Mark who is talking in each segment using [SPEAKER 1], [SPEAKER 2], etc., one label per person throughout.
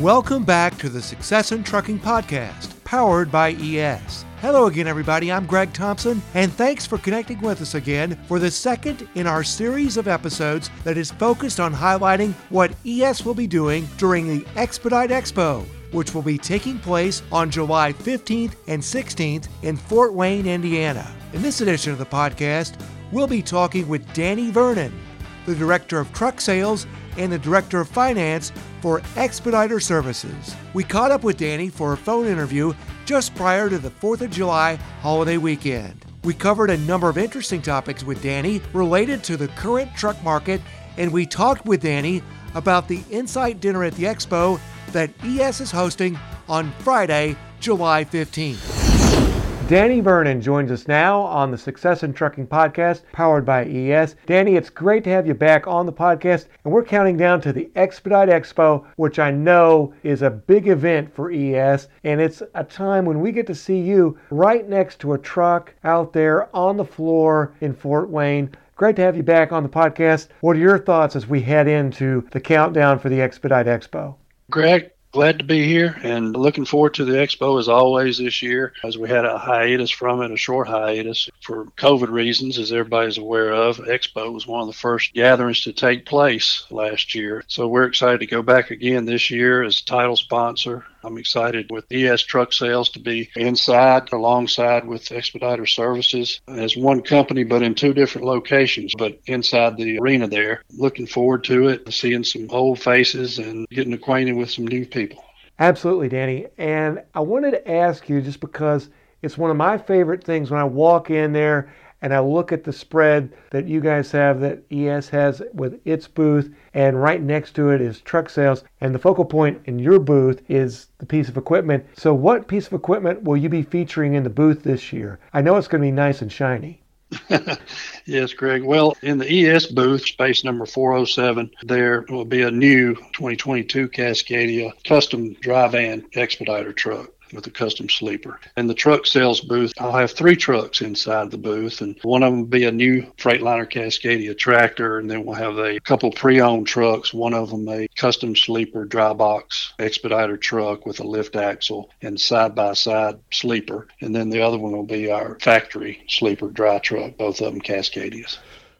[SPEAKER 1] Welcome back to the Success in Trucking podcast, powered by ES. Hello again, everybody. I'm Greg Thompson, and thanks for connecting with us again for the second in our series of episodes that is focused on highlighting what ES will be doing during the Expedite Expo, which will be taking place on July 15th and 16th in Fort Wayne, Indiana. In this edition of the podcast, we'll be talking with Danny Vernon, the Director of Truck Sales and the Director of Finance for Expediter Services. We caught up with Danny for a phone interview just prior to the 4th of July holiday weekend. We covered a number of interesting topics with Danny related to the current truck market, and we talked with Danny about the IN-SITE Dinner at the Expo that ES is hosting on Friday, July 15th. Danny Vernon joins us now on the Success in Trucking podcast powered by ES. Danny, it's great to have you back on the podcast, and we're counting down to the Expedite Expo, which I know is a big event for ES, and it's a time when we get to see you right next to a truck out there on the floor in Fort Wayne. Great to have you back on the podcast. What are your thoughts as we head into the countdown for the Expedite Expo?
[SPEAKER 2] Greg, glad to be here and looking forward to the expo as always this year as we had a hiatus from it a short hiatus for covid reasons as everybody's aware of. Expo was one of the first gatherings to take place last year. So we're excited to go back again this year as title sponsor I'm excited with ES Truck Sales to be inside alongside with Expediter Services as one company, but in two different locations, but inside the arena there. Looking forward to it, seeing some old faces and getting acquainted with some new people.
[SPEAKER 1] Absolutely, Danny. And I wanted to ask you just because it's one of my favorite things when I walk in there and I look at the spread that you guys have that ES has with its booth, and right next to it is truck sales, and the focal point in your booth is the piece of equipment. So, what piece of equipment will you be featuring in the booth this year? I know it's going to be nice and shiny.
[SPEAKER 2] yes, Greg. Well, in the ES booth, space number 407, there will be a new 2022 Cascadia custom dry van expediter truck with a custom sleeper. In the truck sales booth, I'll have three trucks inside the booth, and one of them will be a new Freightliner Cascadia tractor, and then we'll have a couple pre-owned trucks. One of them a custom sleeper dry box expediter truck with a lift axle and side-by-side sleeper, and then the other one will be our factory sleeper dry truck, both of them Cascadias.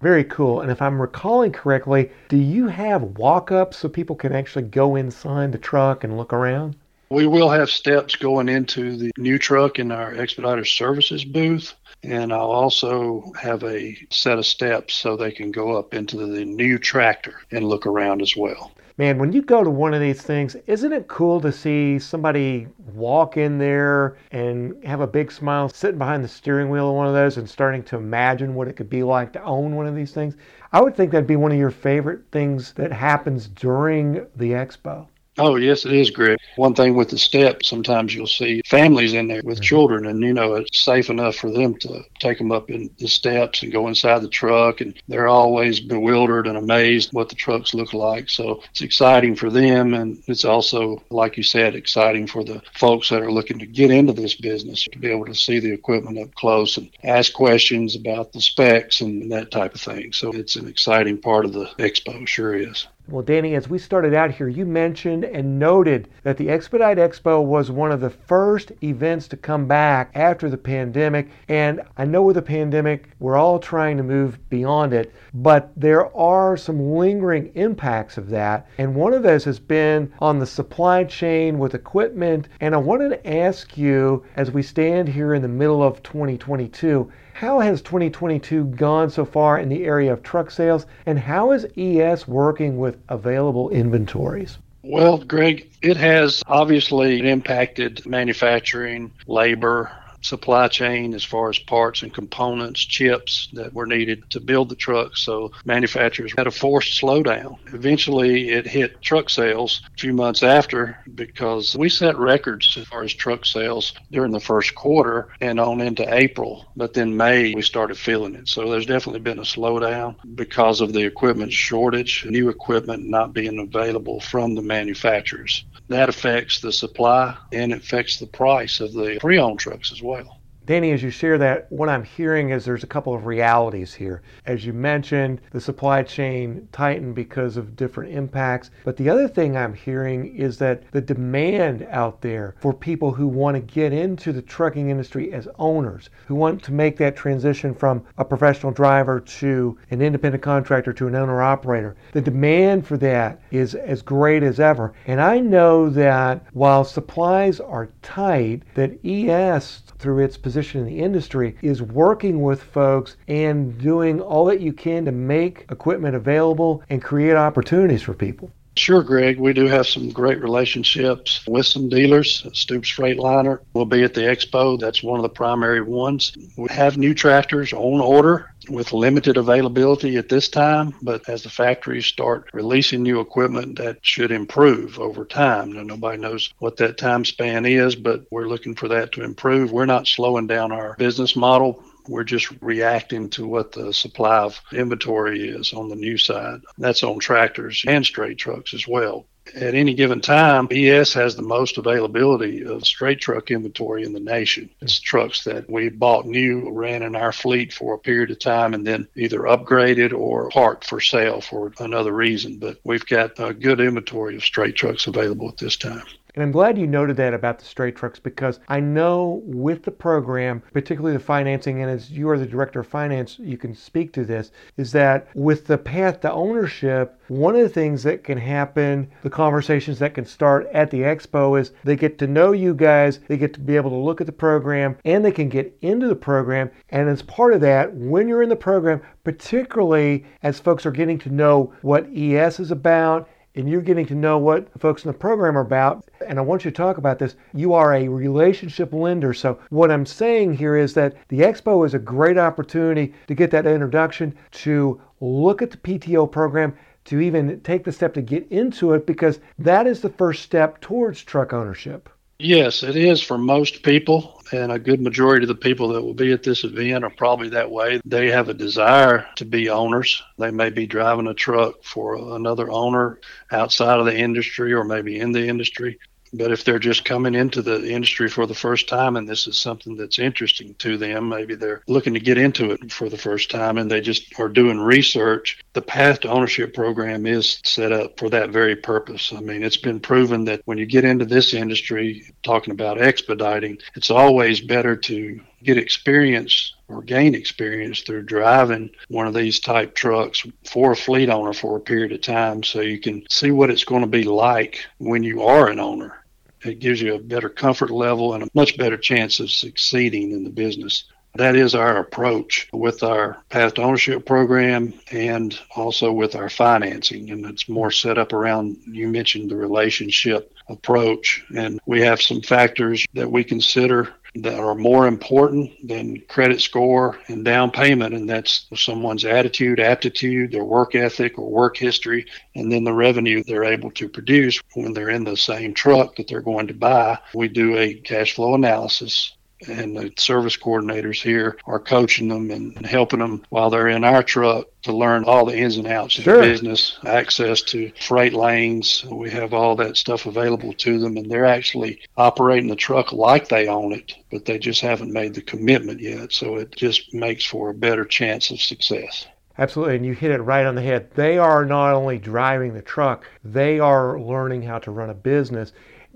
[SPEAKER 1] Very cool. And if I'm recalling correctly, do you have walk ups so people can actually go inside the truck and look around?
[SPEAKER 2] We will have steps going into the new truck in our Expediter Services booth. And I'll also have a set of steps so they can go up into the new tractor and look around as well.
[SPEAKER 1] Man, when you go to one of these things, isn't it cool to see somebody walk in there and have a big smile sitting behind the steering wheel of one of those and starting to imagine what it could be like to own one of these things? I would think that'd be one of your favorite things that happens during the expo.
[SPEAKER 2] Oh, yes, it is, Greg. One thing with the steps, sometimes you'll see families in there with mm-hmm. children, and you know, it's safe enough for them to take them up in the steps and go inside the truck, and they're always bewildered and amazed what the trucks look like. So it's exciting for them, and it's also, like you said, exciting for the folks that are looking to get into this business to be able to see the equipment up close and ask questions about the specs and that type of thing. So it's an exciting part of the expo, sure is.
[SPEAKER 1] Well, Danny, as we started out here, you mentioned and noted that the Expedite Expo was one of the first events to come back after the pandemic. And I know with the pandemic, we're all trying to move beyond it, but there are some lingering impacts of that. And one of those has been on the supply chain with equipment. And I wanted to ask you, as we stand here in the middle of 2022, how has 2022 gone so far in the area of truck sales, and how is ES working with available inventories?
[SPEAKER 2] Well, Greg, it has obviously impacted manufacturing, labor, supply chain as far as parts and components, chips that were needed to build the trucks. So manufacturers had a forced slowdown. Eventually, it hit truck sales a few months after because we set records as far as truck sales during the first quarter and on into April. But then May, we started feeling it. So there's definitely been a slowdown because of the equipment shortage, new equipment not being available from the manufacturers that affects the supply and affects the price of the pre-owned trucks as well oil.
[SPEAKER 1] Danny, as you share that, what I'm hearing is there's a couple of realities here. As you mentioned, the supply chain tightened because of different impacts. But the other thing I'm hearing is that the demand out there for people who want to get into the trucking industry as owners, who want to make that transition from a professional driver to an independent contractor to an owner operator, the demand for that is as great as ever. And I know that while supplies are tight, that ES, through its position in the industry, is working with folks and doing all that you can to make equipment available and create opportunities for people.
[SPEAKER 2] Sure, Greg. We do have some great relationships with some dealers. Stoops Freightliner will be at the expo. That's one of the primary ones. We have new tractors on order with limited availability at this time, but as the factories start releasing new equipment, that should improve over time. Now, nobody knows what that time span is, but we're looking for that to improve. We're not slowing down our business model. We're just reacting to what the supply of inventory is on the new side. That's on tractors and straight trucks as well. At any given time, ES has the most availability of straight truck inventory in the nation. It's trucks that we bought new, ran in our fleet for a period of time, and then either upgraded or parked for sale for another reason. But we've got a good inventory of straight trucks available at this time.
[SPEAKER 1] And I'm glad you noted that about the straight trucks because I know with the program, particularly the financing, and as you are the director of finance, you can speak to this, is that with the path to ownership, one of the things that can happen, the conversations that can start at the expo is they get to know you guys, they get to be able to look at the program, and they can get into the program. And as part of that, when you're in the program, particularly as folks are getting to know what ES is about and you're getting to know what the folks in the program are about. And I want you to talk about this. You are a relationship lender. So, what I'm saying here is that the expo is a great opportunity to get that introduction, to look at the PTO program, to even take the step to get into it, because that is the first step towards truck ownership.
[SPEAKER 2] Yes, it is for most people. And a good majority of the people that will be at this event are probably that way. They have a desire to be owners. They may be driving a truck for another owner outside of the industry or maybe in the industry. But if they're just coming into the industry for the first time and this is something that's interesting to them, maybe they're looking to get into it for the first time and they just are doing research, the Path to Ownership program is set up for that very purpose. I mean, it's been proven that when you get into this industry, talking about expediting, it's always better to get experience or gain experience through driving one of these type trucks for a fleet owner for a period of time so you can see what it's going to be like when you are an owner it gives you a better comfort level and a much better chance of succeeding in the business. That is our approach with our past ownership program and also with our financing. And it's more set up around, you mentioned the relationship approach. And we have some factors that we consider that are more important than credit score and down payment, and that's someone's attitude, aptitude, their work ethic or work history, and then the revenue they're able to produce when they're in the same truck that they're going to buy. We do a cash flow analysis and the service coordinators here are coaching them and helping them while they're in our truck to learn all the ins and outs of
[SPEAKER 1] sure.
[SPEAKER 2] the business, access to freight lanes. We have all that stuff available to them, and they're actually operating the truck like they own it, but they just haven't made the commitment yet. So it just makes for a better chance of success.
[SPEAKER 1] Absolutely, and you hit it right on the head. They are not only driving the truck, they are learning how to run a business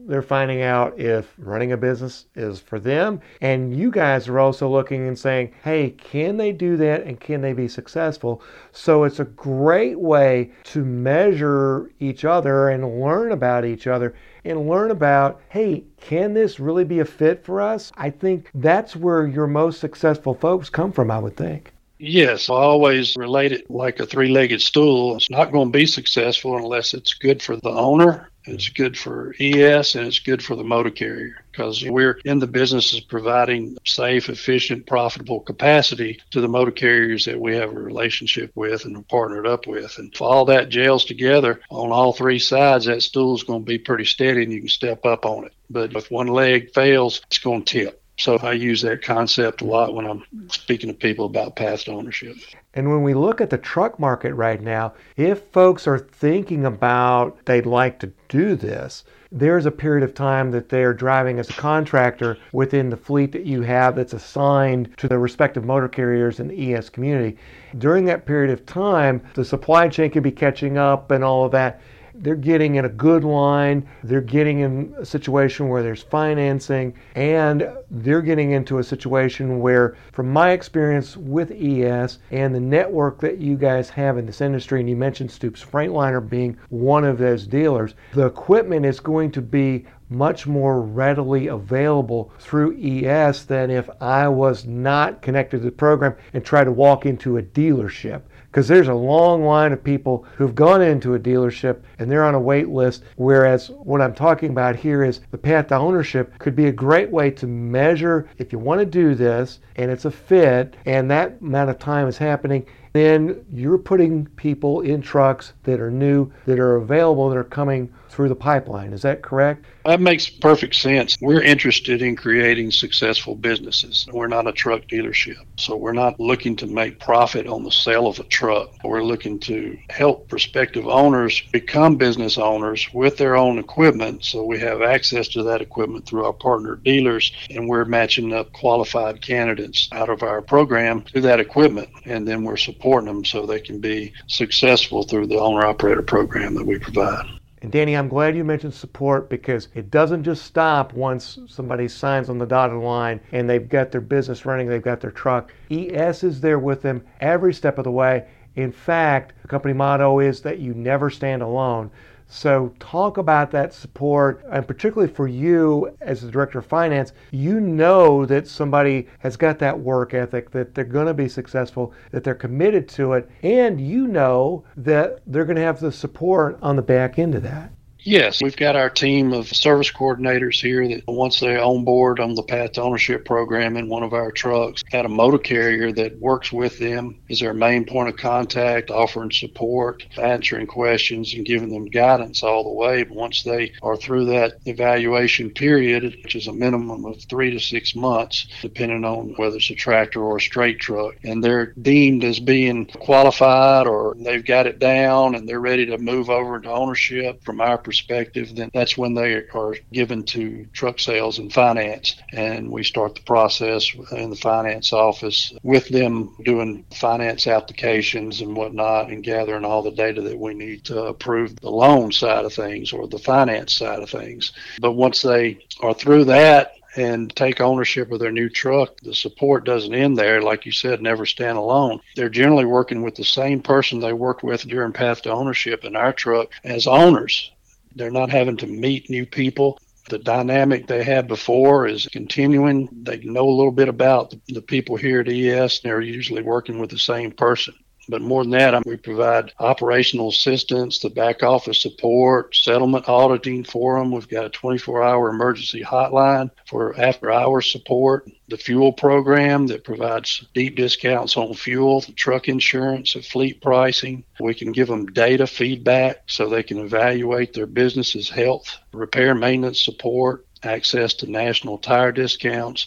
[SPEAKER 1] they're finding out if running a business is for them. And you guys are also looking and saying, hey, can they do that and can they be successful? So it's a great way to measure each other and learn about each other and learn about, hey, can this really be a fit for us? I think that's where your most successful folks come from, I would think.
[SPEAKER 2] Yes, I always relate it like a three legged stool. It's not going to be successful unless it's good for the owner it's good for ES and it's good for the motor carrier because we're in the business of providing safe, efficient, profitable capacity to the motor carriers that we have a relationship with and partnered up with. And if all that gels together on all three sides, that stool is going to be pretty steady and you can step up on it. But if one leg fails, it's going to tip. So I use that concept a lot when I'm speaking to people about past ownership.
[SPEAKER 1] And when we look at the truck market right now, if folks are thinking about they'd like to do this, there's a period of time that they are driving as a contractor within the fleet that you have that's assigned to the respective motor carriers in the ES community. During that period of time, the supply chain could be catching up and all of that they're getting in a good line, they're getting in a situation where there's financing, and they're getting into a situation where, from my experience with ES and the network that you guys have in this industry, and you mentioned Stoops Freightliner being one of those dealers, the equipment is going to be much more readily available through ES than if I was not connected to the program and tried to walk into a dealership because there's a long line of people who've gone into a dealership and they're on a wait list. Whereas what I'm talking about here is the path to ownership could be a great way to measure if you want to do this and it's a fit and that amount of time is happening then you're putting people in trucks that are new, that are available, that are coming through the pipeline. Is that correct?
[SPEAKER 2] That makes perfect sense. We're interested in creating successful businesses. We're not a truck dealership. So we're not looking to make profit on the sale of a truck. We're looking to help prospective owners become business owners with their own equipment. So we have access to that equipment through our partner dealers, and we're matching up qualified candidates out of our program to that equipment. And then we're supporting them so they can be successful through the owner operator program that we provide.
[SPEAKER 1] And Danny, I'm glad you mentioned support because it doesn't just stop once somebody signs on the dotted line and they've got their business running, they've got their truck. ES is there with them every step of the way. In fact, the company motto is that you never stand alone. So, talk about that support, and particularly for you as the director of finance, you know that somebody has got that work ethic, that they're going to be successful, that they're committed to it, and you know that they're going to have the support on the back end of that.
[SPEAKER 2] Yes, we've got our team of service coordinators here that once they're on board on the path to ownership program in one of our trucks, got a motor carrier that works with them is their main point of contact, offering support, answering questions, and giving them guidance all the way. But once they are through that evaluation period, which is a minimum of three to six months, depending on whether it's a tractor or a straight truck, and they're deemed as being qualified or they've got it down and they're ready to move over into ownership from our perspective perspective, then that's when they are given to truck sales and finance. And we start the process in the finance office with them doing finance applications and whatnot and gathering all the data that we need to approve the loan side of things or the finance side of things. But once they are through that, and take ownership of their new truck. The support doesn't end there. Like you said, never stand alone. They're generally working with the same person they worked with during Path to Ownership in our truck as owners. They're not having to meet new people. The dynamic they had before is continuing. They know a little bit about the people here at ES, and they're usually working with the same person. But more than that, we provide operational assistance, the back office support, settlement auditing for them. We've got a 24 hour emergency hotline for after hours support, the fuel program that provides deep discounts on fuel, truck insurance, and fleet pricing. We can give them data feedback so they can evaluate their business's health, repair maintenance support, access to national tire discounts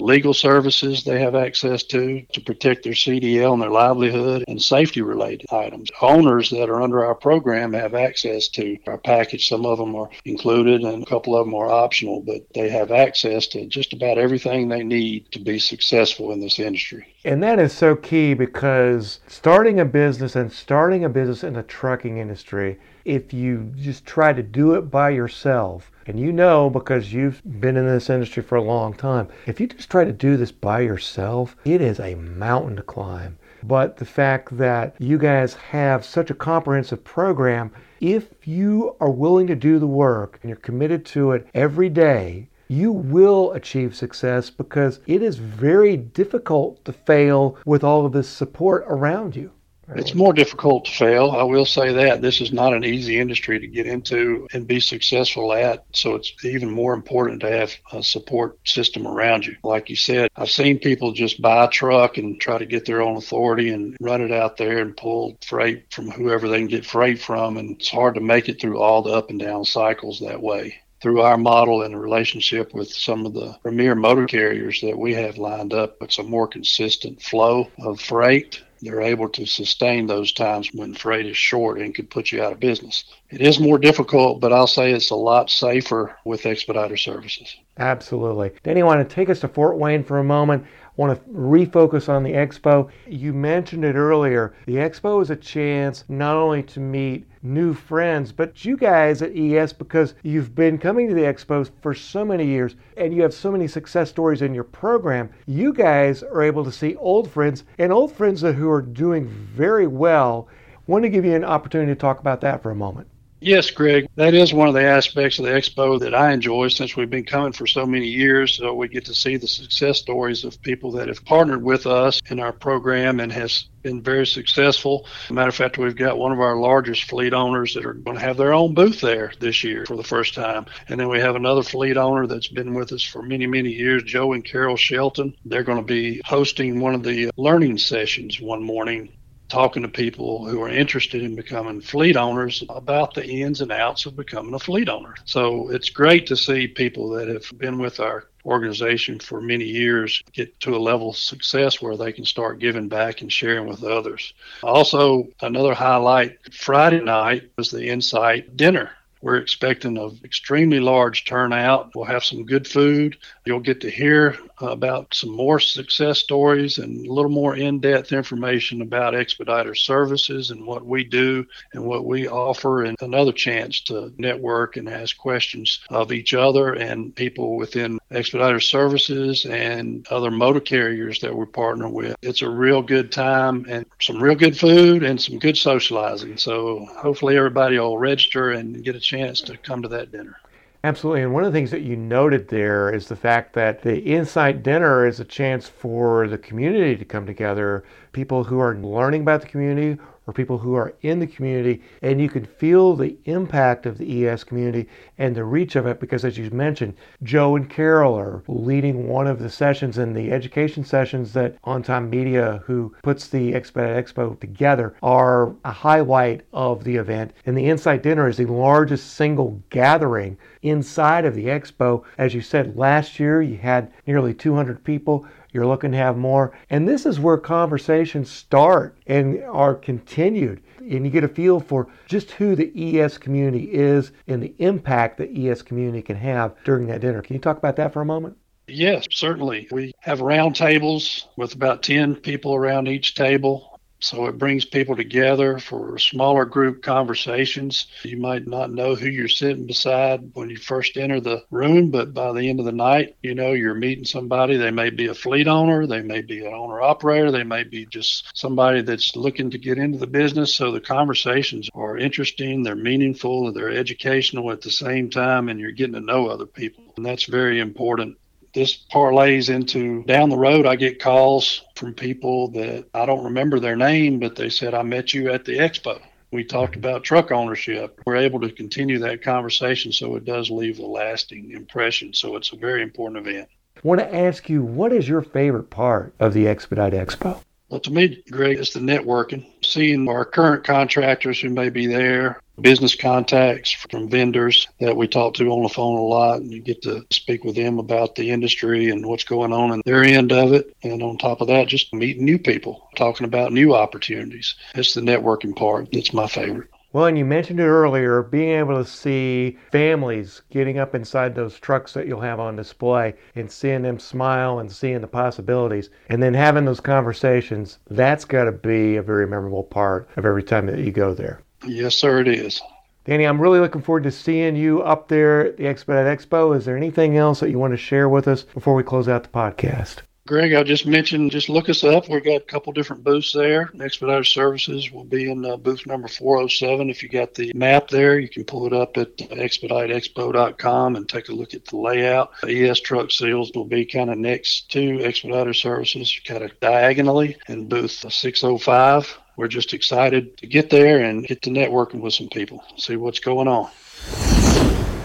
[SPEAKER 2] legal services they have access to to protect their CDL and their livelihood and safety related items. Owners that are under our program have access to our package. Some of them are included and a couple of them are optional, but they have access to just about everything they need to be successful in this industry.
[SPEAKER 1] And that is so key because starting a business and starting a business in the trucking industry, if you just try to do it by yourself, and you know because you've been in this industry for a long time, if you just try to do this by yourself, it is a mountain to climb. But the fact that you guys have such a comprehensive program, if you are willing to do the work and you're committed to it every day, you will achieve success because it is very difficult to fail with all of this support around you.
[SPEAKER 2] It's more difficult to fail. I will say that this is not an easy industry to get into and be successful at. So it's even more important to have a support system around you. Like you said, I've seen people just buy a truck and try to get their own authority and run it out there and pull freight from whoever they can get freight from. And it's hard to make it through all the up and down cycles that way. Through our model and relationship with some of the premier motor carriers that we have lined up, it's a more consistent flow of freight. They're able to sustain those times when freight is short and could put you out of business. It is more difficult, but I'll say it's a lot safer with expediter services.
[SPEAKER 1] Absolutely. Danny, I want to take us to Fort Wayne for a moment want to refocus on the expo. You mentioned it earlier. The expo is a chance not only to meet new friends, but you guys at ES, because you've been coming to the expos for so many years and you have so many success stories in your program, you guys are able to see old friends and old friends who are doing very well. I want to give you an opportunity to talk about that for a moment.
[SPEAKER 2] Yes, Greg, that is one of the aspects of the expo that I enjoy since we've been coming for so many years. So we get to see the success stories of people that have partnered with us in our program and has been very successful. matter of fact, we've got one of our largest fleet owners that are going to have their own booth there this year for the first time. And then we have another fleet owner that's been with us for many, many years, Joe and Carol Shelton. They're going to be hosting one of the learning sessions one morning talking to people who are interested in becoming fleet owners about the ins and outs of becoming a fleet owner. So it's great to see people that have been with our organization for many years get to a level of success where they can start giving back and sharing with others. Also, another highlight Friday night was the IN-SITE dinner we're expecting an extremely large turnout. We'll have some good food. You'll get to hear about some more success stories and a little more in depth information about Expediter services and what we do and what we offer, and another chance to network and ask questions of each other and people within Expediter services and other motor carriers that we're partnering with. It's a real good time and some real good food and some good socializing. So hopefully everybody will register and get a chance to come to that dinner.
[SPEAKER 1] Absolutely. And one of the things that you noted there is the fact that the IN-SITE Dinner is a chance for the community to come together, people who are learning about the community or people who are in the community, and you can feel the impact of the ES community and the reach of it because, as you mentioned, Joe and Carol are leading one of the sessions in the education sessions that On Time Media, who puts the Expo together, are a highlight of the event. And the IN-SITE Dinner is the largest single gathering inside of the expo. As you said, last year you had nearly 200 people. You're looking to have more. And this is where conversations start and are continued. And you get a feel for just who the ES community is and the impact the ES community can have during that dinner. Can you talk about that for a moment?
[SPEAKER 2] Yes, certainly. We have round tables with about 10 people around each table. So it brings people together for smaller group conversations. You might not know who you're sitting beside when you first enter the room, but by the end of the night, you know you're meeting somebody. They may be a fleet owner, they may be an owner operator, they may be just somebody that's looking to get into the business. So the conversations are interesting, they're meaningful, and they're educational at the same time, and you're getting to know other people. And that's very important this parlays into down the road, I get calls from people that I don't remember their name, but they said, I met you at the expo. We talked mm-hmm. about truck ownership. We're able to continue that conversation so it does leave a lasting impression. So it's a very important event.
[SPEAKER 1] I want to ask you, what is your favorite part of the Expedite Expo?
[SPEAKER 2] Well, to me, Greg, it's the networking, seeing our current contractors who may be there, business contacts from vendors that we talk to on the phone a lot, and you get to speak with them about the industry and what's going on in their end of it. And on top of that, just meeting new people, talking about new opportunities. It's the networking part that's my favorite.
[SPEAKER 1] Well, and you mentioned it earlier, being able to see families getting up inside those trucks that you'll have on display and seeing them smile and seeing the possibilities and then having those conversations, that's got to be a very memorable part of every time that you go there.
[SPEAKER 2] Yes, sir, it is.
[SPEAKER 1] Danny, I'm really looking forward to seeing you up there at the Expedite Expo. Is there anything else that you want to share with us before we close out the podcast?
[SPEAKER 2] Greg, I just mentioned, just look us up. We've got a couple different booths there. Expediter Services will be in uh, booth number 407. If you got the map there, you can pull it up at expediteexpo.com and take a look at the layout. ES Truck Sales will be kind of next to Expediter Services, kind of diagonally in booth 605 we're just excited to get there and get to networking with some people, see what's going on.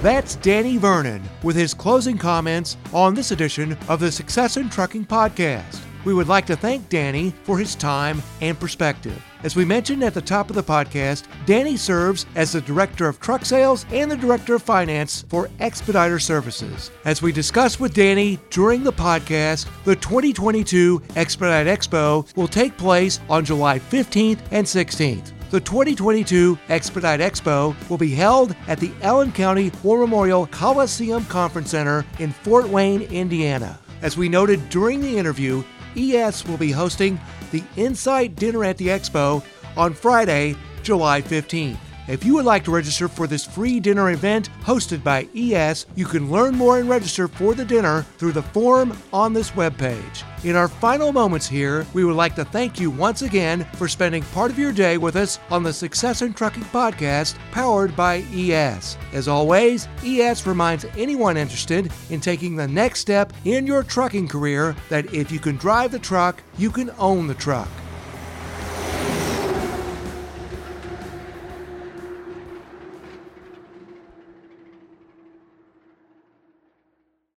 [SPEAKER 1] That's Danny Vernon with his closing comments on this edition of the Success in Trucking podcast. We would like to thank Danny for his time and perspective. As we mentioned at the top of the podcast, Danny serves as the Director of Truck Sales and the Director of Finance for Expediter Services. As we discussed with Danny during the podcast, the 2022 Expedite Expo will take place on July 15th and 16th. The 2022 Expedite Expo will be held at the Allen County War Memorial Coliseum Conference Center in Fort Wayne, Indiana. As we noted during the interview, ES will be hosting the IN-SITE Dinner at the Expo on Friday, July 15th. If you would like to register for this free dinner event hosted by ES, you can learn more and register for the dinner through the form on this webpage. In our final moments here, we would like to thank you once again for spending part of your day with us on the Success in Trucking podcast powered by ES. As always, ES reminds anyone interested in taking the next step in your trucking career that if you can drive the truck, you can own the truck.